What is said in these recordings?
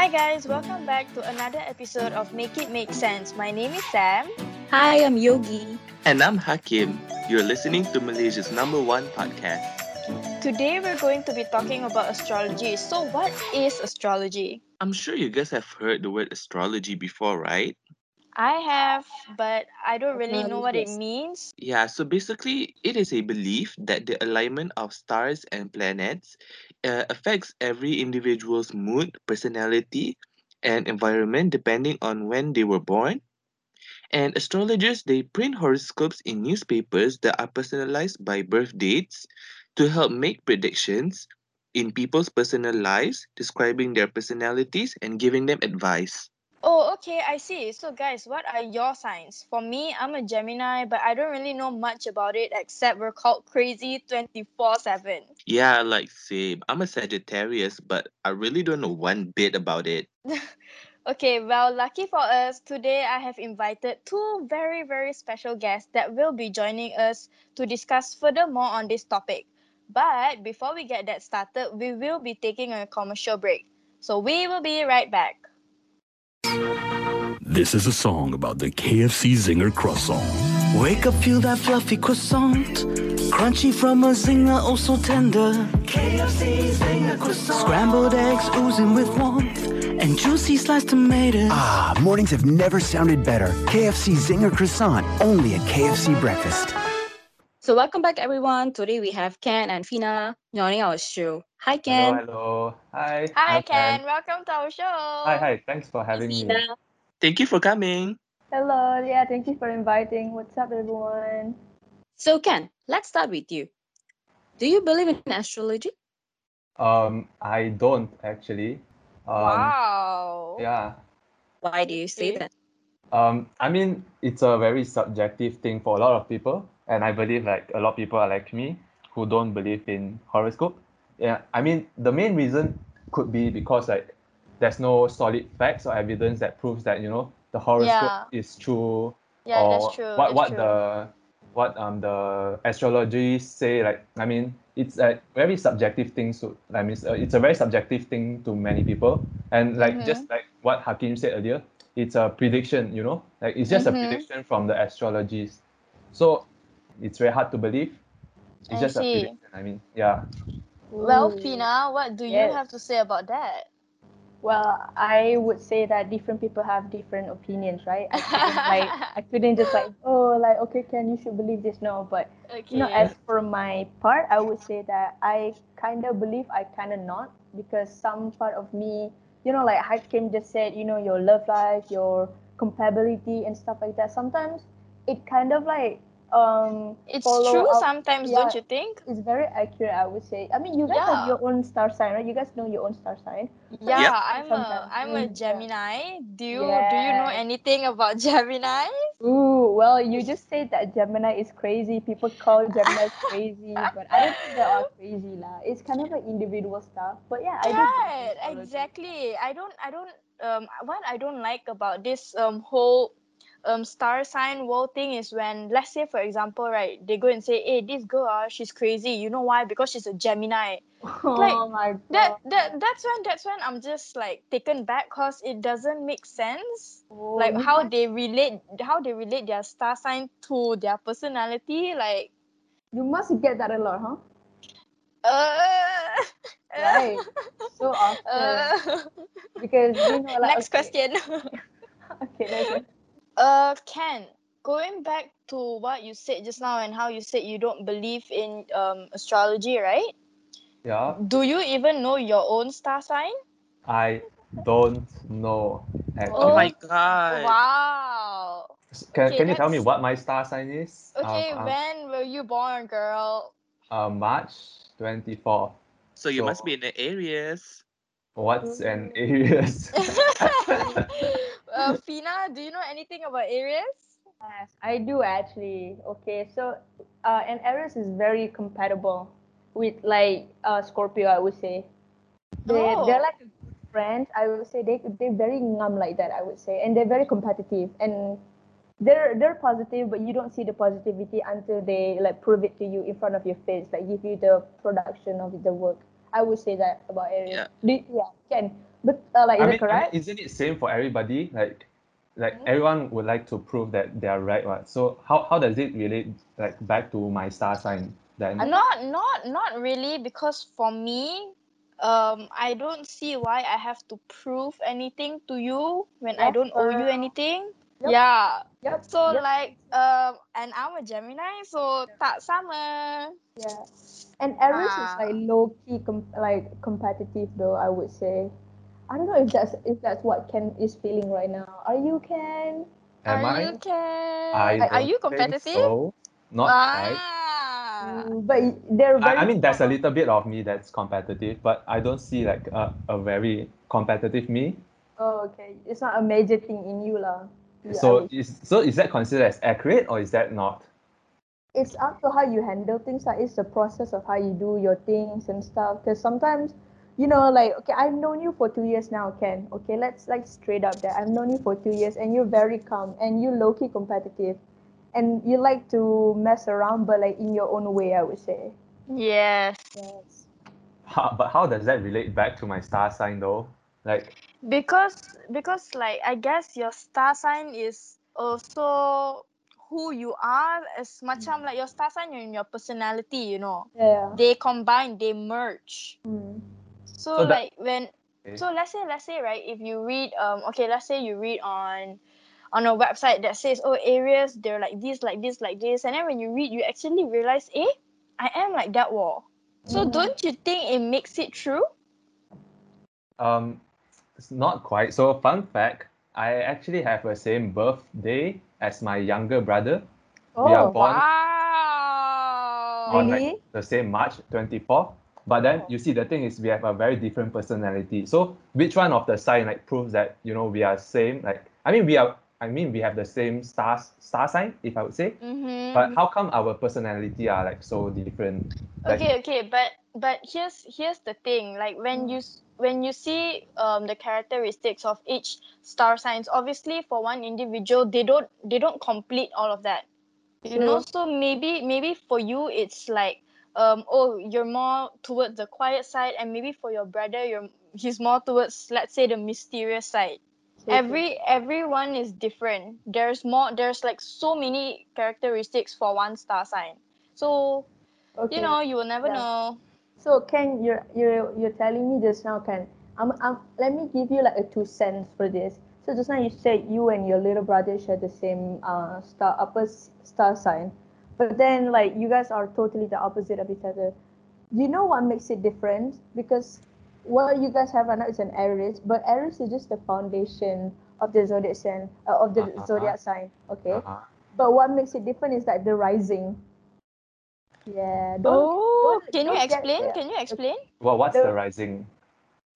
Hi guys, welcome back to another episode of Make It Make Sense. My name is Sam. Hi, I'm Yogi. And I'm Hakim. You're listening to Malaysia's number one podcast. Today we're going to be talking about astrology. So, what is astrology? I'm sure you guys have heard the word astrology before, right? I have, but I don't really know what it means. Yeah, so basically, it is a belief that the alignment of stars and planets uh, affects every individual's mood, personality, and environment depending on when they were born. And astrologers, they print horoscopes in newspapers that are personalized by birth dates to help make predictions in people's personal lives, describing their personalities and giving them advice. Oh, okay, I see. So, guys, what are your signs? For me, I'm a Gemini, but I don't really know much about it except we're called crazy 24 7. Yeah, like same. I'm a Sagittarius, but I really don't know one bit about it. Okay, well, lucky for us, today I have invited two very, very special guests that will be joining us to discuss furthermore on this topic. But before we get that started, we will be taking a commercial break. So we will be right back. This is a song about the KFC Zinger croissant. Wake up, feel that fluffy croissant. Crunchy from a zinger, oh so tender. KFC zinger croissant. Scrambled eggs oozing with warmth. And juicy sliced tomatoes. Ah, mornings have never sounded better. KFC Zinger Croissant, only at KFC Breakfast. So, welcome back, everyone. Today we have Ken and Fina joining our show. Hi, Ken. Hello, hello. Hi. Hi, Ken. Ken. Welcome to our show. Hi, hi. Thanks for having me. Fina. Thank you for coming. Hello, yeah, thank you for inviting. What's up, everyone? So, Ken, let's start with you. Do you believe in astrology? Um, I don't actually. Um, wow. Yeah. Why do you say that? Um, I mean, it's a very subjective thing for a lot of people, and I believe like a lot of people are like me who don't believe in horoscope. Yeah, I mean, the main reason could be because like there's no solid facts or evidence that proves that you know the horoscope is true Yeah, or that's true. what that's what true. the what um the astrology say like i mean it's a very subjective thing so i mean it's a, it's a very subjective thing to many people and like Mhm. just like what hakim said earlier it's a prediction you know like it's just Mhm. a prediction from the astrologies so it's very hard to believe it's I just a see. prediction i mean yeah Well, Ooh. Fina, what do you Yes. have to say about that? Well, I would say that different people have different opinions, right? I couldn't like I couldn't just like, oh like okay, Ken, you should believe this. No, but okay. you know, as for my part, I would say that I kind of believe, I kind of not, because some part of me, you know, like Hakim just said, you know, your love life, your compatibility and stuff like that. Sometimes it kind of like um it's true up- sometimes, yeah. don't you think? it's very accurate, I would say. I mean, you guys Yeah. have your own star sign, right? You guys know your own star sign. Yeah, Yep. I'm a Sometimes. I'm a Mm. Gemini. Do you do you know anything about Gemini? Ooh, well, you just said that Gemini is crazy. People call Gemini crazy, but I don't think they are crazy lah. It's kind of like individual stuff. But yeah, I do. believe in Right, astrology. exactly. I don't I don't um what I don't like about this um whole um star sign world thing is when let's say for example right they go and say hey this girl ah she's crazy you know why because she's a Gemini oh my god. that that that's when that's when I'm just like taken back cause it doesn't make sense Oh, like how they relate how they relate their star sign to their personality like you must get that a lot, huh? uh, Right. So often uh, because you know like next okay, question Okay, next. Uh Ken going back to what you said just now and how you said you don't believe in um astrology right? Yeah. Do you even know your own star sign? I don't know actually. Oh, Oh, my god. wow. Ken, okay, can you tell me what my star sign is? Okay um, um, when were you born girl? Uh, march 24 So you must be in the Aries. What's an Aries? uh, Fina, do you know anything about Aries? Yes, I do actually. Okay, so uh, and Aries is very compatible with like uh, Scorpio. I would say they Oh. they're like friends. I would say they they're very numb like that. I would say, and they're very competitive and they're they're positive, but you don't see the positivity until they like prove it to you in front of your face, like give you the production of the work. I would say that about Aries. Yeah. Do, yeah, Ken. But uh, like, I is mean, it I mean, correct? isn't it same for everybody? Like, like Mhm. everyone would like to prove that they are right, right? So how, how does it relate like back to my star sign then? Not not not really because for me, um, I don't see why I have to prove anything to you when I don't owe you anything. Yep. Yeah. Yep. So yep. like um, and I'm a Gemini, so tak sama. Yeah. And Aries is Ah. like low key com- like competitive though, I would say. I don't know if that's if that's what Ken is feeling right now. Are you Ken? Am Are I? you can? I Are don't you think competitive? So. Not quite. Ah. Mm, but y- they're I, I mean, there's a little bit of me that's competitive, but I don't see like a, a very competitive me. Oh, okay. It's not a major thing in you lah. Yeah, So is so is that considered as accurate or is that not? it's up to how you handle things. Like it's the process of how you do your things and stuff. Because sometimes, you know, like okay, I've known you for two years now, Ken. Okay, let's like straight up that I've known you for two years, and you're very calm and you're low key competitive, and you like to mess around, but like in your own way, I would say. Yes. Yes. How, but how does that relate back to my star sign though? Like, because because like I guess your star sign is also who you are as macam like your star sign and your personality, you know. Yeah. They combine, they merge. Mm. So, So that- like when Okay. so let's say let's say right if you read um okay let's say you read on on a website that says oh Aries they're like this like this like this and then when you read you actually realize eh I am like that wall. So Mhm. don't you think it makes it true? um, it's not quite. So fun fact, I actually have the same birthday as my younger brother. Oh, We are Oh, born Wow. on like the same March 24. But then you see the thing is we have a very different personality. So which one of the sign like proves that you know we are same? Like I mean we are I mean we have the same stars star sign, if I would say. Mm-hmm. But how come our personality are like so different? Like, okay okay but but here's here's the thing like when you when you see um the characteristics of each star signs obviously for one individual they don't they don't complete all of that you know so maybe maybe for you it's like um oh you're more towards the quiet side and maybe for your brother you're he's more towards let's say the mysterious side true. every everyone is different there's more there's like so many characteristics for one star sign so Okay. you know you will never Yeah. know So Ken, you're you're you're telling me just now, Ken. I'm, I'm let me give you like a two cents for this. So just now you said you and your little brother share the same uh star upper star sign, but then like you guys are totally the opposite of each other. You know what makes it different? Because what you guys have right now is an Aries, but Aries is just the foundation of the zodiac sign uh, of the Uh-huh. zodiac sign. Okay. uh-huh. But what makes it different is that the rising. Yeah. Don't, oh don't- can you don't get- explain yeah. can you explain Well, what's The- the rising?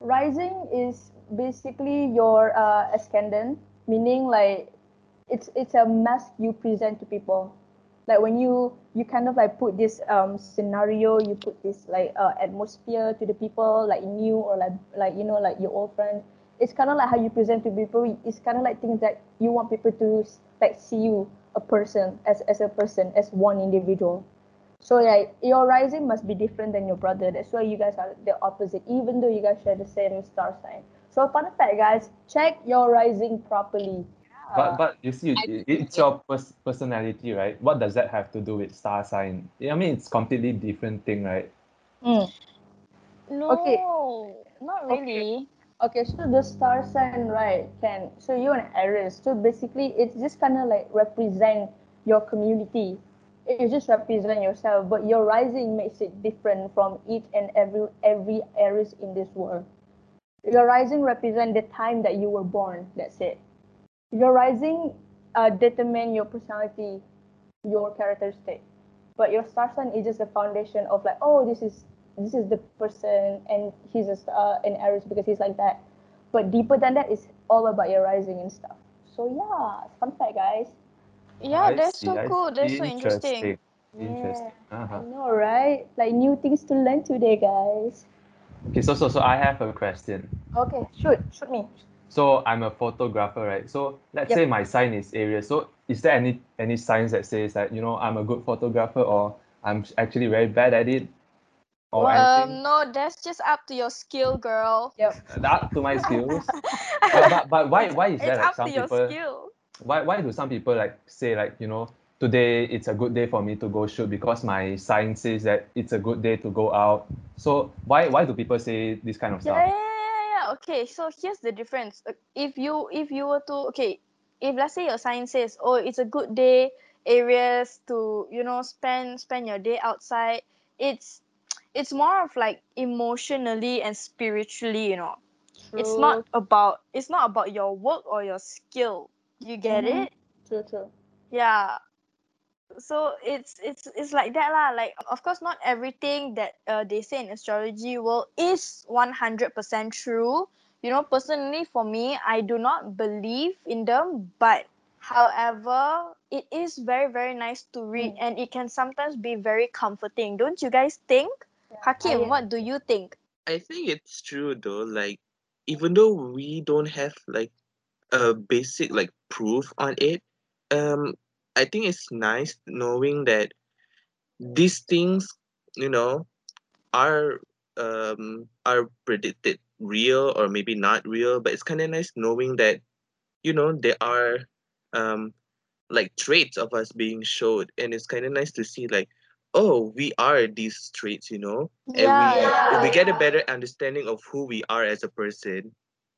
Rising is basically your uh, ascendant, meaning like it's it's a mask you present to people. Like when you you kind of like put this um scenario, you put this like uh, atmosphere to the people, like new or like like you know like your old friend. It's kind of like how you present to people. It's kind of like things that you want people to like see you a person as as a person as one individual. So yeah, your rising must be different than your brother. That's why you guys are the opposite, even though you guys share the same star sign. So fun fact, guys, check your rising properly. But but you see, it, it's your pers- personality, right? What does that have to do with star sign? I mean, it's completely different thing, right? Mm. no Okay. not really Okay, so the star sign, right, Ken So you're an Aries. So basically, it's just kind of like represent your community. It just represent yourself, but your rising makes it different from each and every every Aries in this world. Your rising represent the time that you were born. That's it. Your rising uh, determine your personality, your characteristic. But your star sign is just a foundation of like, oh, this is this is the person and he's just uh, an Aries because he's like that. But deeper than that is all about your rising and stuff. So yeah, fun fact, guys. yeah I that's see, so I cool that's so interesting Interesting. I Uh-huh. know, right? Like new things to learn today, guys. Okay, so so so I have a question. Okay, shoot, shoot me. So I'm a photographer, right? So let's Yep. say my sign is Aries. So is there any any signs that says that you know I'm a good photographer or I'm actually very bad at it? or anything? Um, no, that's just up to your skill, girl. Yep. That to my skills. but, but, but why why is it's that like up some to your people skill. why why do some people like say like you know today it's a good day for me to go shoot because my sign says that it's a good day to go out so why why do people say this kind of Yeah, stuff yeah, yeah, yeah, yeah. Okay, so here's the difference. Uh, If you if you were to okay, if let's say your sign says, oh, it's a good day, Aries to you know spend spend your day outside. It's it's more of like emotionally and spiritually, you know. true. It's not about it's not about your work or your skill. You get Mhm. it? True, true. yeah so it's it's it's like that lah. Like of course not everything that uh, they say in astrology world is 100% true. You know personally for me i do not believe in them but however it is very very nice to read and it can sometimes be very comforting. Don't you guys think? Hakim I- what do you think? I think it's true though. Like, even though we don't have like a basic like proof on it, um, I think it's nice knowing that these things, you know, are um are predicted real or maybe not real. But it's kind of nice knowing that, you know, there are um like traits of us being showed, and it's kind of nice to see like, oh, we are these traits, you know, and Yeah, we yeah, we get a better understanding of who we are as a person.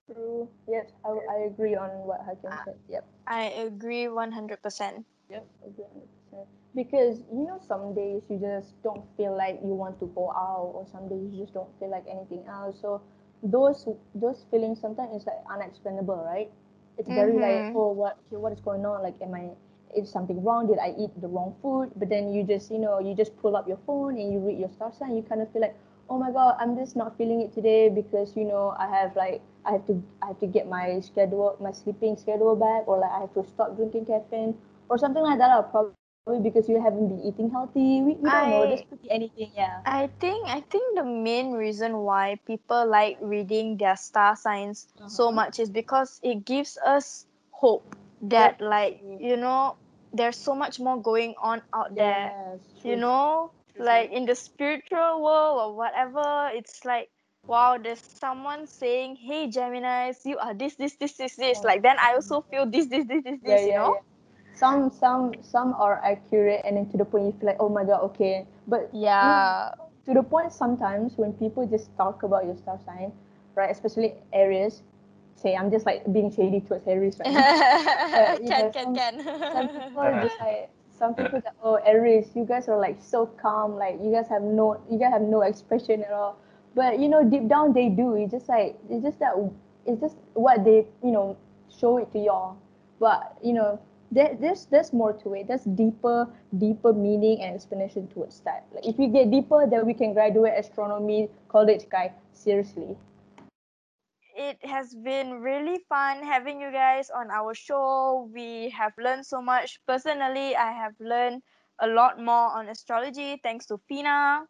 True. Yes, I, I agree on what Hakim said. Yep. i agree 100% Yep. Agree 100%. Because you know, some days you just don't feel like you want to go out, or some days you just don't feel like anything else. So those those feelings sometimes is like unexplainable, right? It's very like, Mhm. oh, what okay, what is going on? Like, am I is something wrong? Did I eat the wrong food? But then you just you know you just pull up your phone and you read your star sign. You kind of feel like, oh my god, I'm just not feeling it today because you know I have like I have to I have to get my schedule my sleeping schedule back, or like I have to stop drinking caffeine or something like that. Or probably because you haven't been eating healthy. We, we don't know. I- This could be anything. Yeah. I think I think the main reason why people like reading their star signs so Uh-huh. much is because it gives us hope that like you know there's so much more going on out there. Yes. You know, true, like in the spiritual world or whatever, it's like wow, there's someone saying, "Hey, Gemini's, you are this, this, this, this, this." Yeah. Like then I also feel this, this, this, this, Yeah. You yeah, know? Some some some are accurate, and then to the point you feel like, oh my god, okay. But Yeah. to the point sometimes when people just talk about your star sign, right? Especially Aries. Say I'm just like being shady towards Aries right now. can, know, can, some- can. some people just like some people that oh Aries, you guys are like so calm, like you guys have no you guys have no expression at all. But you know, deep down they do. It's just like it's just that it's just what they you know show it to y'all. But you know, there, there's there's more to it. There's deeper deeper meaning and explanation towards that. Like if we get deeper, then we can graduate astronomy college, guy. Seriously. it has been really fun having you guys on our show. We have learned so much. Personally, I have learned a lot more on astrology thanks to Fina.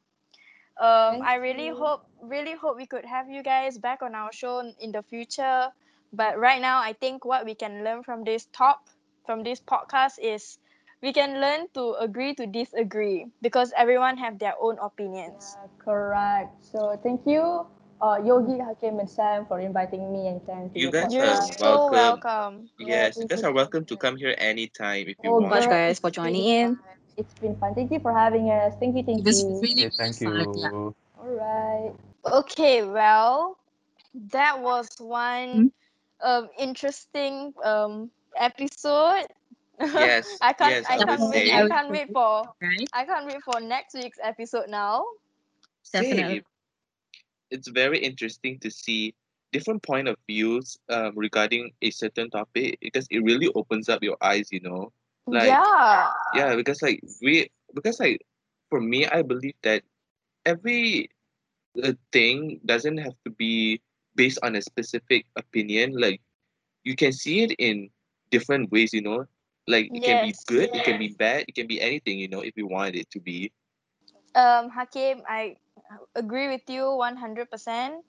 Um, I really you. hope, really hope we could have you guys back on our show in the future. But right now, I think what we can learn from this top, from this podcast is we can learn to agree to disagree because everyone have their own opinions. Yeah, correct. So thank you, uh, Yogi, Hakim, and Sam for inviting me and Ken to You your guys You're are podcast. so welcome. welcome. Yes, you guys are welcome to come here anytime if you Oh, want. much, girl, guys, for joining in. It's been fun. Thank you for having us. Thank you, thank It was you. really okay thank fun. Yeah. you All right. Okay, well, that was one um interesting um episode. Yes, I can't yes, I I can't wait. I can't wait for Right? I can't wait for next week's episode now. Definitely. Same. It's very interesting to see different point of views um, regarding a certain topic because it really opens up your eyes, you know. Like yeah. yeah, because like we because like for me, I believe that every uh, thing doesn't have to be based on a specific opinion. Like you can see it in different ways, you know. Like it can be Yes. good, it can be bad, it can be anything, you know, if you want it to be. Um Hakim, I agree with you 100%.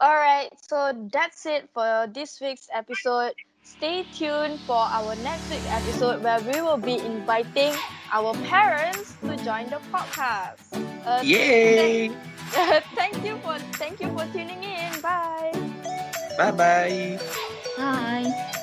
All right, so that's it for this week's episode. Stay tuned for our next week's episode where we will be inviting our parents to join the podcast. Uh, Yay! thank- thank you for thank you for tuning in. Bye. Bye bye. Bye.